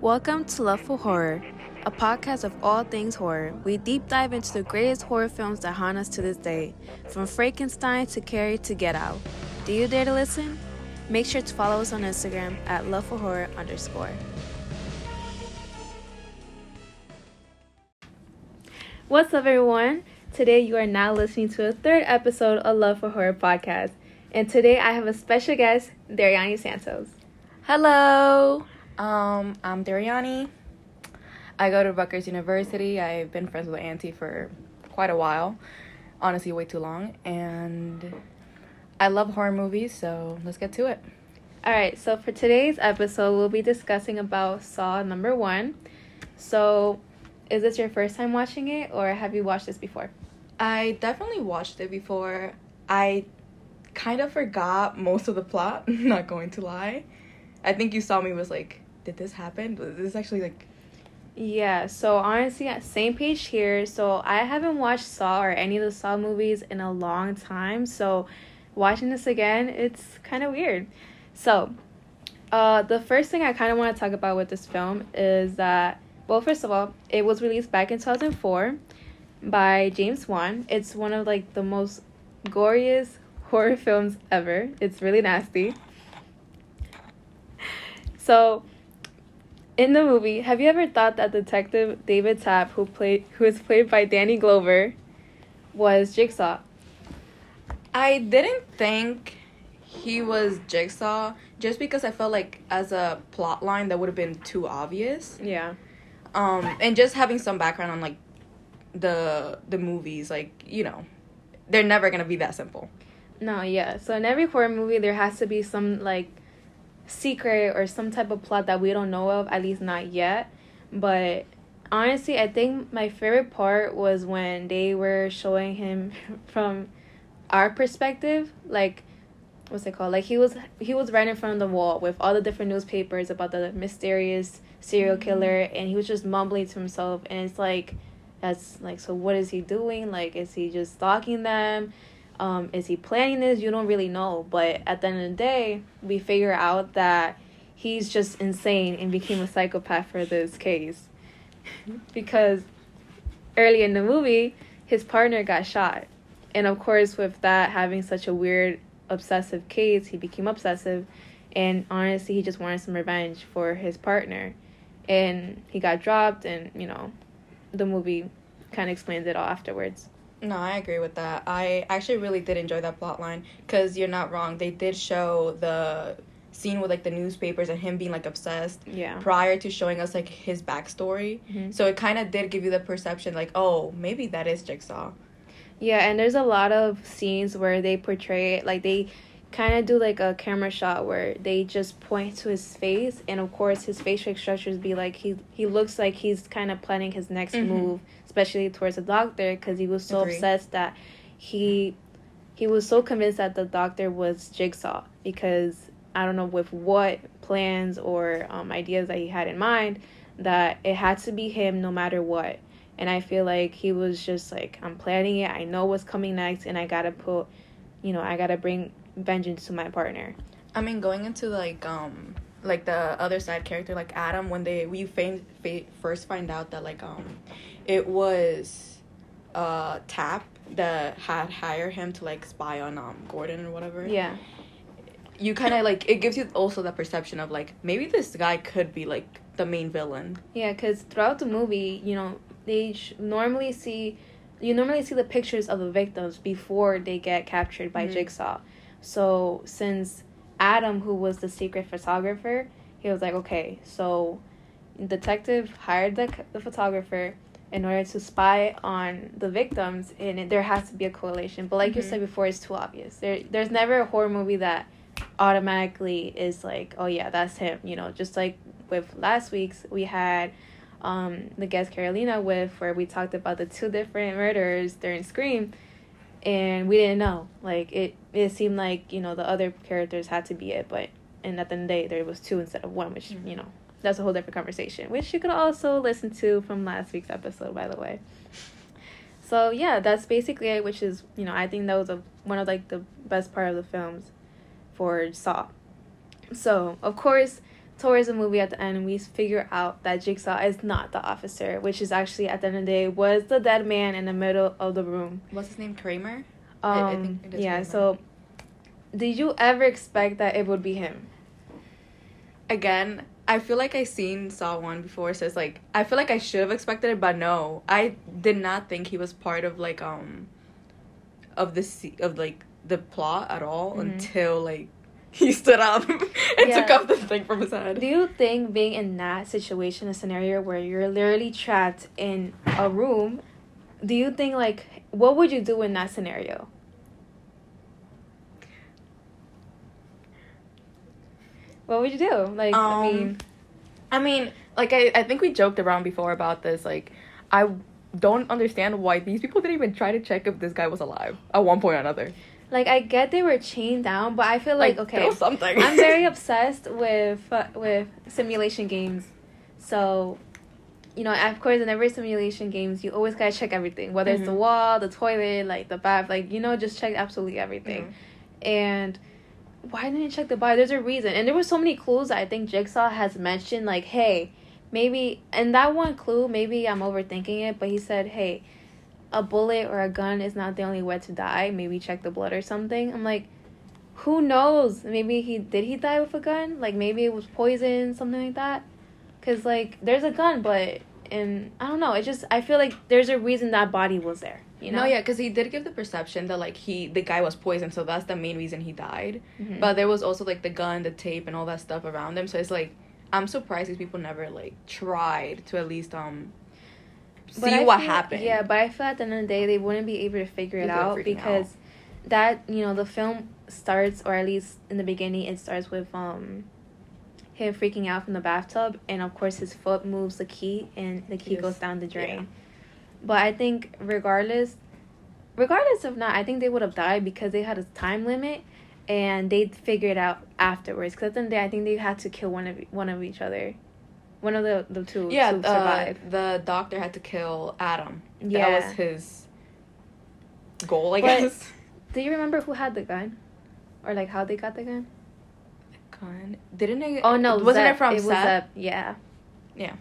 Welcome to Love for Horror, a podcast of all things horror. We deep dive into the greatest horror films that haunt us to this day, from Frankenstein to Carrie to Get Out. Do you dare to listen? Make sure to follow us on Instagram at Love for Horror underscore. What's up, everyone? Today you are now listening to a third episode of Love for Horror podcast, and today I have a special guest, Darianny Santos. Hello. Um, I'm Darianny. I go to Rutgers University. I've been friends with Auntie for quite a while. Honestly, way too long. And I love horror movies, so let's get to it. All right, so for today's episode, we'll be discussing about Saw number one. So, is this your first time watching it, or have you watched this before? I definitely watched it before. I kind of forgot most of the plot, not going to lie. I think you saw me was like, did this happen? Was this actually like Yeah, so honestly, same page here. So I haven't watched Saw or any of the Saw movies in a long time. So watching this again, it's kind of weird. So, uh, the first thing I kind of want to talk about with this film is that, well, first of all, it was released back in 2004 by James Wan. It's one of like the most goriest horror films ever. It's really nasty. So, in the movie, have you ever thought that Detective David Tapp, who played who is played by Danny Glover, was Jigsaw? I didn't think he was Jigsaw just because I felt like as a plot line that would have been too obvious. Yeah. Um and just having some background on like the the movies like, you know, they're never going to be that simple. No, yeah. So in every horror movie there has to be some like secret or some type of plot that we don't know of, at least not yet. But honestly, I think my favorite part was when they were showing him from our perspective, like what's it called? Like he was he was right in front of the wall with all the different newspapers about the mysterious serial Mm-hmm. killer and he was just mumbling to himself and it's like that's like so what is he doing? Like is he just stalking them? Um, is he planning this? You don't really know. But at the end of the day, we figure out that he's just insane and became a psychopath for this case. because early in the movie, his partner got shot. And of course, with that having such a weird, obsessive case, he became obsessive. And honestly, he just wanted some revenge for his partner. And he got dropped, and, you know, the movie kind of explains it all afterwards. No, I agree with that. I actually really did enjoy that plot line because you're not wrong. They did show the scene with like the newspapers and him being like obsessed Yeah. prior to showing us like his backstory. Mhm. So it kind of did give you the perception like, oh, maybe that is Jigsaw. Yeah, and there's a lot of scenes where they portray it like they kind of do like a camera shot where they just point to his face and of course his facial structures be like he he looks like he's kind of planning his next Mhm. move especially towards the doctor because he was so Agree. obsessed that he he was so convinced that the doctor was jigsaw because i don't know with what plans or um, ideas that he had in mind that it had to be him no matter what. And i feel like he was just like i'm planning it. I know what's coming next and i gotta put you know i gotta bring vengeance to my partner. I mean, going into like um like the other side character like Adam when they we fain, fa- first find out that like um it was uh Tapp that had hired him to like spy on um Gordon or whatever. yeah You kind of like it gives you also the perception of like maybe this guy could be like the main villain. Yeah, because throughout the movie, you know, they sh- normally see, you normally see the pictures of the victims before they get captured by Mhm. Jigsaw. So since Adam, who was the secret photographer, he was like, okay, so detective hired the, the photographer in order to spy on the victims, and it, there has to be a correlation. But like you Mhm. said before, it's too obvious. There, there's never a horror movie that automatically is like, oh yeah, that's him. You know, just like with last week's, we had um, the guest Carolina with where we talked about the two different murders during Scream, and we didn't know. Like it, it seemed like you know the other characters had to be it, but and at the end of the day there was two instead of one, which Mhm. you know that's a whole different conversation, which you could also listen to from last week's episode, by the way. So yeah, that's basically it. Which is you know I think that was a one of like the best part of the films for Saw. So of course towards the movie at the end, we figure out that Jigsaw is not the officer, which is actually at the end of the day was the dead man in the middle of the room. What's his name? Kramer. Um, I think it is yeah. Kramer. So, did you ever expect that it would be him? Again, I feel like I seen Saw one before, so it's like I feel like I should have expected it, but no, I did not think he was part of like um of the of like the plot at all Mhm. until like he stood up and Yeah. took off the thing from his head. Do you think being in that situation, a scenario where you're literally trapped in a room, do you think like what would you do in that scenario? What would you do? Like, I Um, mean, I mean, like I, I think we joked around before about this. Like, I don't understand why these people didn't even try to check if this guy was alive at one point or another. Like I get they were chained down, but I feel like, there okay, something. I'm very obsessed with uh, with simulation games. So, you know, of course, in every simulation games, you always gotta check everything, whether it's the Mhm. wall, the toilet, like the bath, like you know, just check absolutely everything. And why didn't you check the body? There's a reason, and there were so many clues that I think Jigsaw has mentioned. Like, hey, maybe, and that one clue, maybe I'm overthinking it, but he said, hey. A bullet or a gun is not the only way to die. Maybe check the blood or something. I'm like, who knows? Maybe he did he die with a gun? Like maybe it was poison, something like that. Cause like there's a gun, but and I don't know. It just I feel like there's a reason that body was there. You know? No, yeah, because he did give the perception that like he the guy was poisoned, so that's the main reason he died. Mhm. But there was also like the gun, the tape, and all that stuff around him. So it's like I'm surprised these people never like tried to at least um see what feel- happened. Yeah, but I feel at the end of the day they wouldn't be able to figure it Because out because that you know the film starts or at least in the beginning it starts with um him freaking out from the bathtub and of course his foot moves the key and the key Yes. goes down the drain. Yeah. But I think regardless regardless of not, I think they would have died because they had a time limit and they'd figure it out afterwards. Because at the end of the day, I think they had to kill one of one of each other, one of the the two yeah. to Uh, survive. the doctor had to kill Adam. Yeah. that was his goal, I But- guess. Do you remember who had the gun, or like how they got the gun? The Gun. Didn't it? Oh no, wasn't Zep. it from it was Seth? Zep, Yeah. Yeah.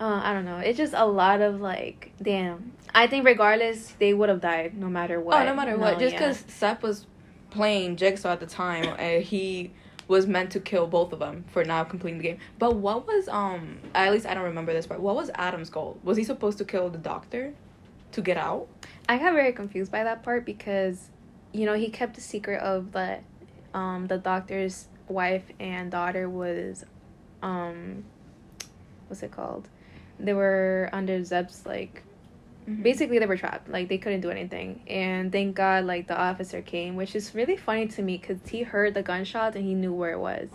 Uh, I don't know. It's just a lot of like, damn. I think regardless, they would have died no matter what. Oh, no matter what. Just yeah. because Seth was playing Jigsaw at the time, and he was meant to kill both of them for not completing the game. But what was um? At least I don't remember this part. What was Adam's goal? Was he supposed to kill the doctor to get out? I got very confused by that part because, you know, he kept the secret of the, um, the doctor's wife and daughter was, um, what's it called? They were under Zep's like, basically they were trapped. Like they couldn't do anything. And thank God, like the officer came, which is really funny to me because he heard the gunshots and he knew where it was.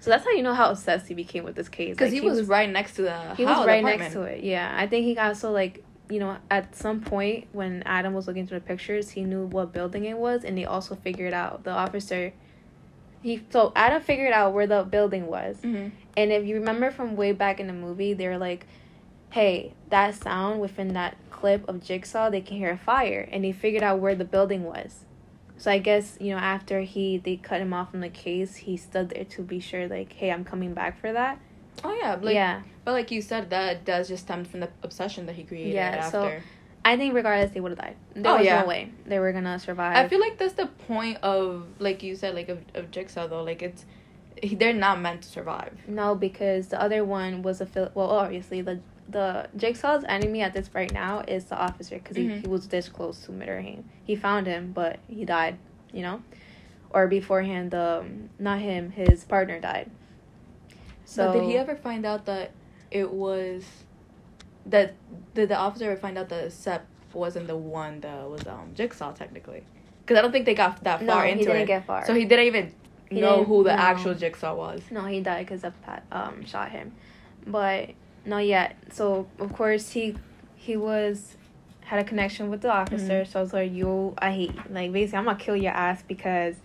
So that's how you know how obsessed he became with this case. because Like, he, was, right next to the he house, was right next to it. Yeah, I think he also like you know at some point when Adam was looking through the pictures, he knew what building it was, and they also figured out the officer. He so Adam figured out where the building was, Mhm. and if you remember from way back in the movie, they were like, "Hey, that sound within that clip of Jigsaw, they can hear a fire," and they figured out where the building was. So I guess you know after he they cut him off from the case, he stood there to be sure like, "Hey, I'm coming back for that." Oh yeah, like, yeah. But like you said, that does just stem from the obsession that he created Yeah, so- I think regardless they would have died. There Oh, was yeah. no way they were gonna survive. I feel like that's the point of like you said, like of, of Jigsaw though. Like it's they're not meant to survive. no because the other one was a fil- well obviously the the Jigsaw's enemy at this right now is the officer because he, Mhm. he was this close to murdering him. He found him, but he died. You know, or beforehand, um, not him, his partner died. So So did he ever find out that it was that did the officer ever find out that Zep wasn't the one that was um Jigsaw technically? Because I don't think they got that No, far he into didn't it. get far. So he didn't even He know didn't- who the no. actual Jigsaw was. No, he died because Pat um shot him, but not yet. So of course he he was had a connection with the officer. Mhm. So I was like, you, I hate you. like basically I'm gonna kill your ass because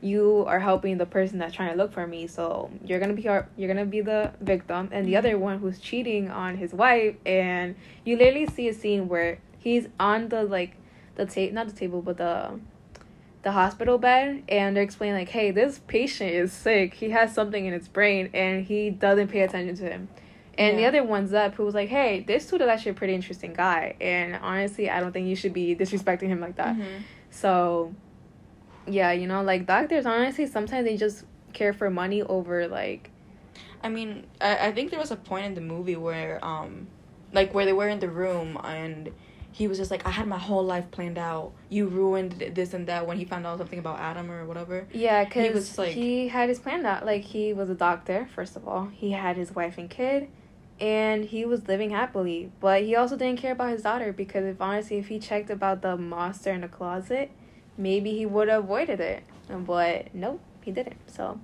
you are helping the person that's trying to look for me. So you're gonna be our, you're gonna be the victim, and the Mhm. other one who's cheating on his wife. And you literally see a scene where he's on the like the tape, not the table, but the the hospital bed and they're explaining like, hey, this patient is sick. He has something in his brain and he doesn't pay attention to him. And the other one's up who was like, hey, this dude is actually a pretty interesting guy. And honestly, I don't think you should be disrespecting him like that. Mhm. So, yeah, you know, like doctors, honestly, sometimes they just care for money over like, I mean, I, I think there was a point in the movie where, um, like where they were in the room and he was just like, I had my whole life planned out. You ruined this and that when he found out something about Adam or whatever. yeah, He because was, like- he had his plan out. Like, he was a doctor, first of all. He had his wife and kid, and he was living happily. But he also didn't care about his daughter because, if honestly, if he checked about the monster in the closet, maybe he would have avoided it. But nope, he didn't. So,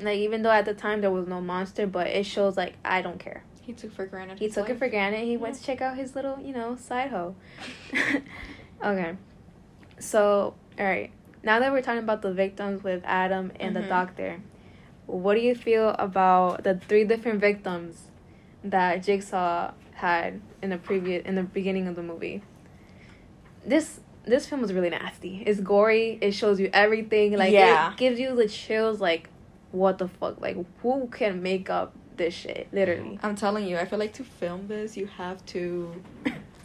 like, even though at the time there was no monster, but it shows, like, I don't care. He took for granted. He took it for granted. He went to check out his little, you know, side hoe. okay. So, all right. Now that we're talking about the victims with Adam and the Mhm. doctor, what do you feel about the three different victims that Jigsaw had in the previous in the beginning of the movie? This this film was really nasty. It's gory. It shows you everything. Like Yeah. it gives you the chills. Like what the fuck? Like who can make up this shit? Literally. I'm telling you, I feel like to film this, you have to,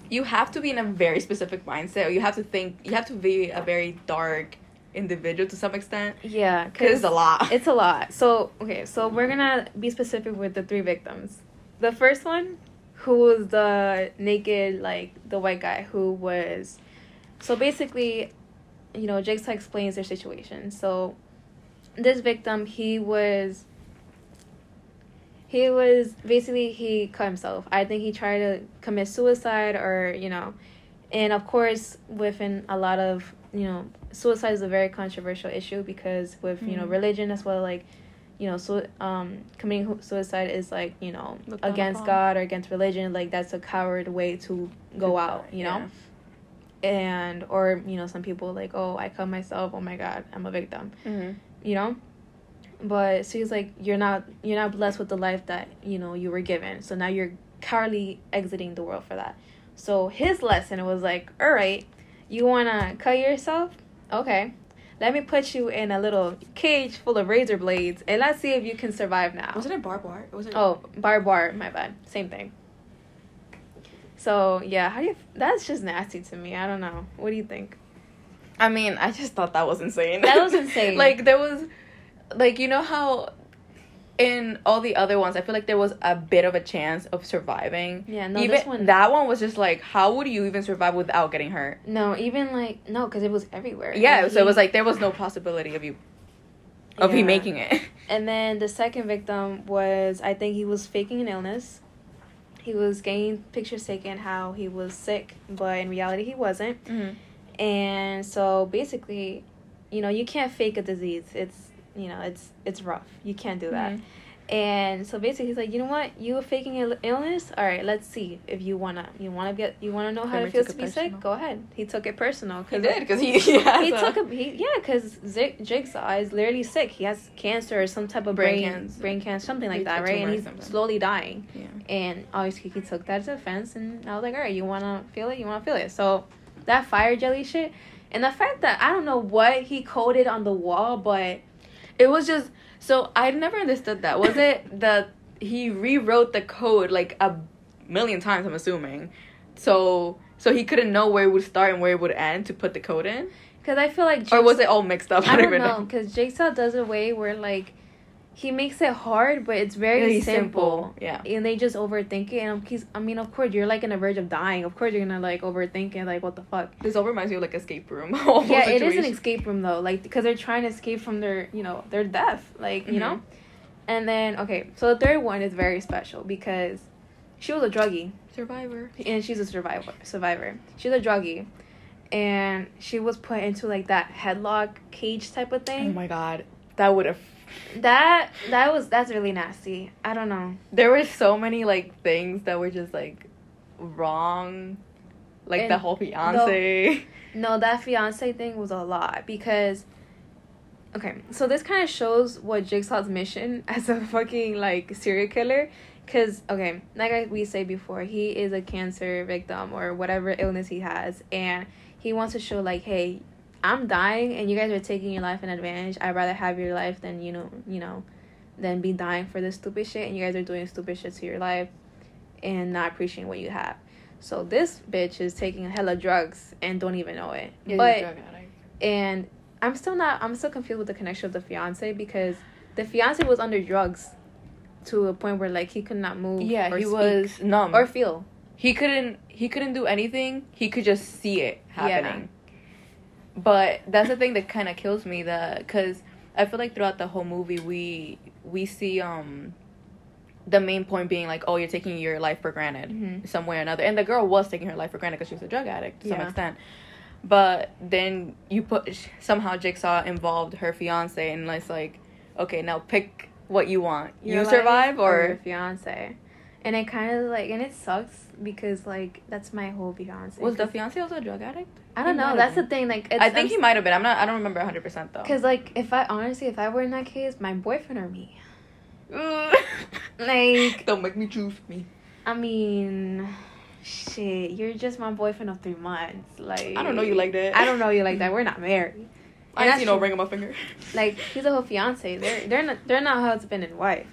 you have to be in a very specific mindset. or You have to think. You have to be a very dark individual to some extent. Yeah, Cause it's a lot. It's a lot. So okay, so we're gonna be specific with the three victims. The first one, who was the naked, like the white guy who was, so basically, you know, Jigsaw explains their situation. So, this victim, he was. He was basically he cut himself. I think he tried to commit suicide or you know, and of course within a lot of you know suicide is a very controversial issue because with you know Mhm. religion as well like you know so um committing suicide is like you know Looked against god or against religion like that's a coward way to go out you know? and or you know some people like oh i cut myself oh my god i'm a victim Mm-hmm. you know? But so he's like you're not you're not blessed with the life that you know you were given. So now you're cowardly exiting the world for that. So his lesson was like all right you want to cut yourself? Okay let me put you in a little cage full of razor blades and let's see if you can survive now Wasn't it barbed wire? Was it? oh barbed wire my bad same thing so yeah how do you that's just nasty to me i don't know what do you think I mean, I just thought that was insane. That was insane. like there was, like you know how, in all the other ones, I feel like there was a bit of a chance of surviving. yeah no even this one that one was just like, how would you even survive without getting hurt? No, even like no, because it was everywhere. Yeah, so it was like there was no possibility of you, of Yeah. making it. And then the second victim was, I think he was faking an illness. He was getting pictures taken how he was sick, but in reality he wasn't. Mm-hmm. And so basically, you know, you can't fake a disease. It's you know, it's it's rough. You can't do that. Mhm. And so basically, he's like, you know what? You were faking an illness. All right, let's see if you wanna you wanna get you wanna know how it feels to be sick. Go ahead. He took it personal. He did because he he, he took a he, yeah because Jigsaw is literally sick. He has cancer or some type of Brain brain cancer. brain cancer, something like He that, right? And he's something. slowly dying. Yeah. And obviously he took that as a offense, and I was like, all right, you wanna feel it, you wanna feel it. So that fire jelly shit, and the fact that I don't know what he coded on the wall, but It was just so I never understood that. Was it that he rewrote the code like a million times? I'm assuming. So so he couldn't know where it would start and where it would end to put the code in, because I feel like or was it all mixed up? I don't even know because Jigsaw does a way where like he makes it hard, but it's very Really simple. simple, yeah. And they just overthink it. And he's, I mean, of course, you're like on the verge of dying. Of course, you're gonna like overthink it. Like, what the fuck? This all reminds me of like escape room. whole yeah, it is an escape room though. Like, because they're trying to escape from their, you know, their death. Like, you know. Mm-hmm. And then okay, so the third one is very special because she was a druggie Survivor. and she's a survivor. Survivor. She's a druggie, and she was put into like that headlock cage type of thing. Oh my god, that would have. That that was that's really nasty. I don't know. There were so many like things that were just like wrong, like the And whole fiance. No, that fiance thing was a lot because okay, so this kind of shows what Jigsaw's mission as a fucking like serial killer cuz okay, like I, we say before, he is a cancer victim or whatever illness he has and he wants to show like hey, I'm dying and you guys are taking your life in advantage. I'd rather have your life than you know, you know, than be dying for this stupid shit. And you guys are doing stupid shit to your life and not appreciating what you have. So this bitch is taking hella drugs and don't even know it. Yeah, but drug addict. and I'm still not. I'm still confused with the connection of the fiance because the fiance was under drugs to a point where like he could not move. Yeah, or he was numb. or feel. he couldn't he couldn't do anything he could just see it happening but that's the thing that kind of kills me that because i feel like throughout the whole movie we we see um the main point being like oh you're taking your life for granted Mhm. some way or another and the girl was taking her life for granted because she was a drug addict to some extent but then you put somehow jigsaw involved her fiance and it's like okay now pick what you want Your you survive your or fiance. And it kind of like, and it sucks because like that's my whole fiance. was the 'Cause- fiance also a drug addict I don't he know. That's have the thing. Like, it's, I think he might have been. I'm not. I don't remember 100 percent though. Because like, if I honestly, if I were in that case, my boyfriend or me. Like, don't make me choose me. I mean, shit, you're just my boyfriend of three months. Like, I don't know you like that. I don't know you like that. We're not married. I see no ring on my finger. Like he's a whole fiance. They're they're not they're not husband and wife.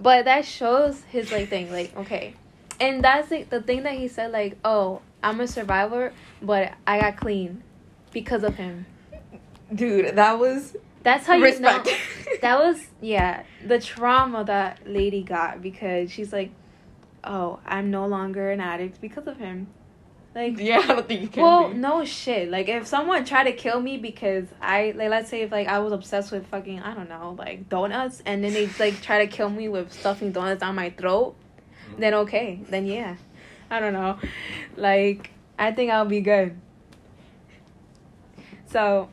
But that shows his like thing. Like okay, and that's like the thing that he said. Like oh, I'm a survivor, but I got clean because of him. Dude, that was That's how you respect. know. That was yeah the trauma that lady got because she's like, oh, I'm no longer an addict because of him. Like yeah, I don't think you can. well, be. no shit. Like if someone tried to kill me because I like let's say if like I was obsessed with fucking I don't know like donuts and then they like try to kill me with stuffing donuts down my throat, mm-hmm. then okay, then yeah, I don't know, like I think I'll be good. So,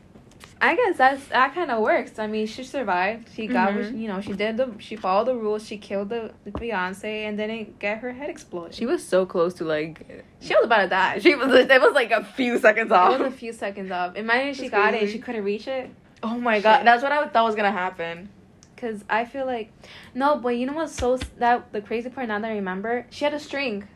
I guess that's that kind of works. I mean, she survived. She got Mhm. she- you know she did the she followed the rules. She killed the, the fiance and then it got her head exploded. She was so close to like. she was about to die. She was. It was like a few seconds off. It was a few seconds off. Imagine she got it, she couldn't reach it. oh my god, that's what I thought was gonna happen. Cause I feel like, no, but you know what's so that the crazy part now that I remember, she had a string,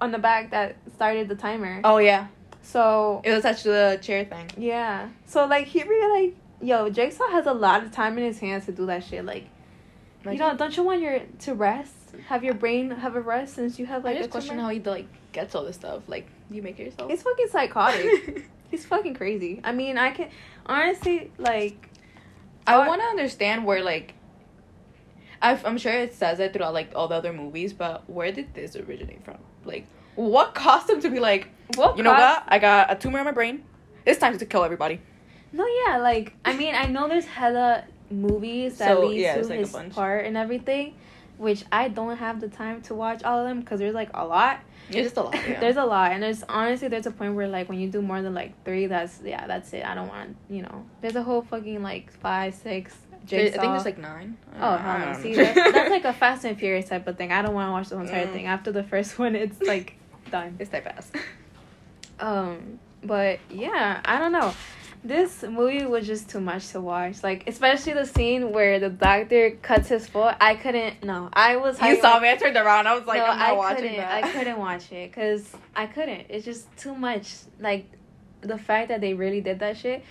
on the back that started the timer. Oh yeah, So it was attached to the chair thing. yeah, so like he really like yo Jigsaw has a lot of time in his hands to do that shit. Like, you know, don't you want your to rest? Have your brain have a rest since you have like. I just a question how he like gets all this stuff. Like, you make it yourself. He's fucking psychotic. He's fucking crazy. I mean, I can honestly like. I want to understand where like. i I'm sure it says it throughout like all the other movies, but where did this originate from? Like, what caused him to be like, What you know what? I got a tumor in my brain. It's time to kill everybody. No, yeah, like I mean, I know there's hella movies that So, lead yeah, to like a his bunch. part and everything, which I don't have the time to watch all of them because there's like a lot. It's just a lot. Yeah. there's a lot, and there's honestly there's a point where like when you do more than like three, that's yeah, that's it. I don't want you know. There's a whole fucking like five, six. There- I think there's like nine. Oh, I hell no. See, that's, that's like a Fast and Furious type of thing. I don't want to watch the whole entire Mm. thing. After the first one, it's like done. it's type ass. Um, but yeah, I don't know. This movie was just too much to watch. Like, especially the scene where the doctor cuts his foot. I couldn't. No, I was. You saw me. I turned around. I was like, no, I'm not I watching couldn't. that. I couldn't watch it because I couldn't. It's just too much. Like, the fact that they really did that shit.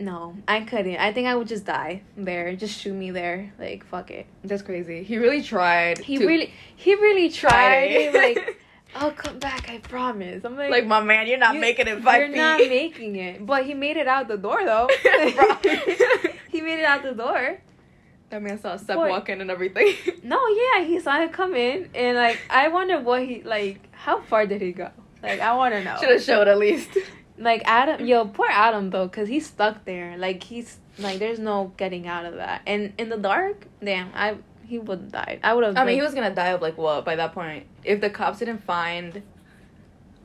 No, I couldn't. I think I would just die there. Just shoot me there. Like, fuck it. That's crazy. He really tried. He really, he really tried. Like, I'll come back. I promise. I'm like, like my man, you're not You- making it 5 You're feet. not making it, but he made it out the door though. he made it out the door. that man saw Seth Boy. walking and everything. No, yeah, he saw it come in, and like I wonder what he like. How far did he go? Like I want to know. Should have showed at least. Like Adam, yo, poor Adam though, cause he's stuck there. Like he's like, there's no getting out of that. And in the dark, damn, I he would have died. I would have. I mean, he was gonna die of like what by that point? If the cops didn't find,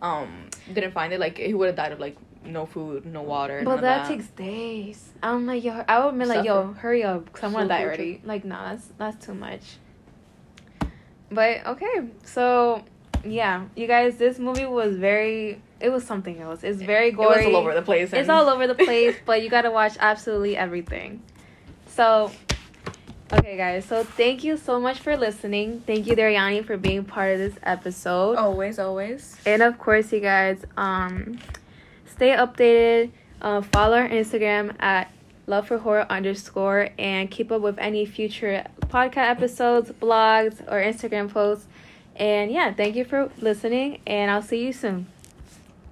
um, didn't find it, like he would have died of like no food, no water. But of that takes days. I'm like, yo, I would be like, yo, hurry up, cause I want to die already. Like, no, that's that's too much. But okay, so yeah, you guys, this movie was very. It was something else. It's very It gory. was all over the place. It's all over the place, but you gotta watch absolutely everything. So, okay, guys. So thank you so much for listening. Thank you, Darianny, for being part of this episode. Always, always. And of course, you guys, um, stay updated Uh, follow our Instagram at love for horror underscore and keep up with any future podcast episodes, blogs, or Instagram posts. And yeah, thank you for listening, and I'll see you soon.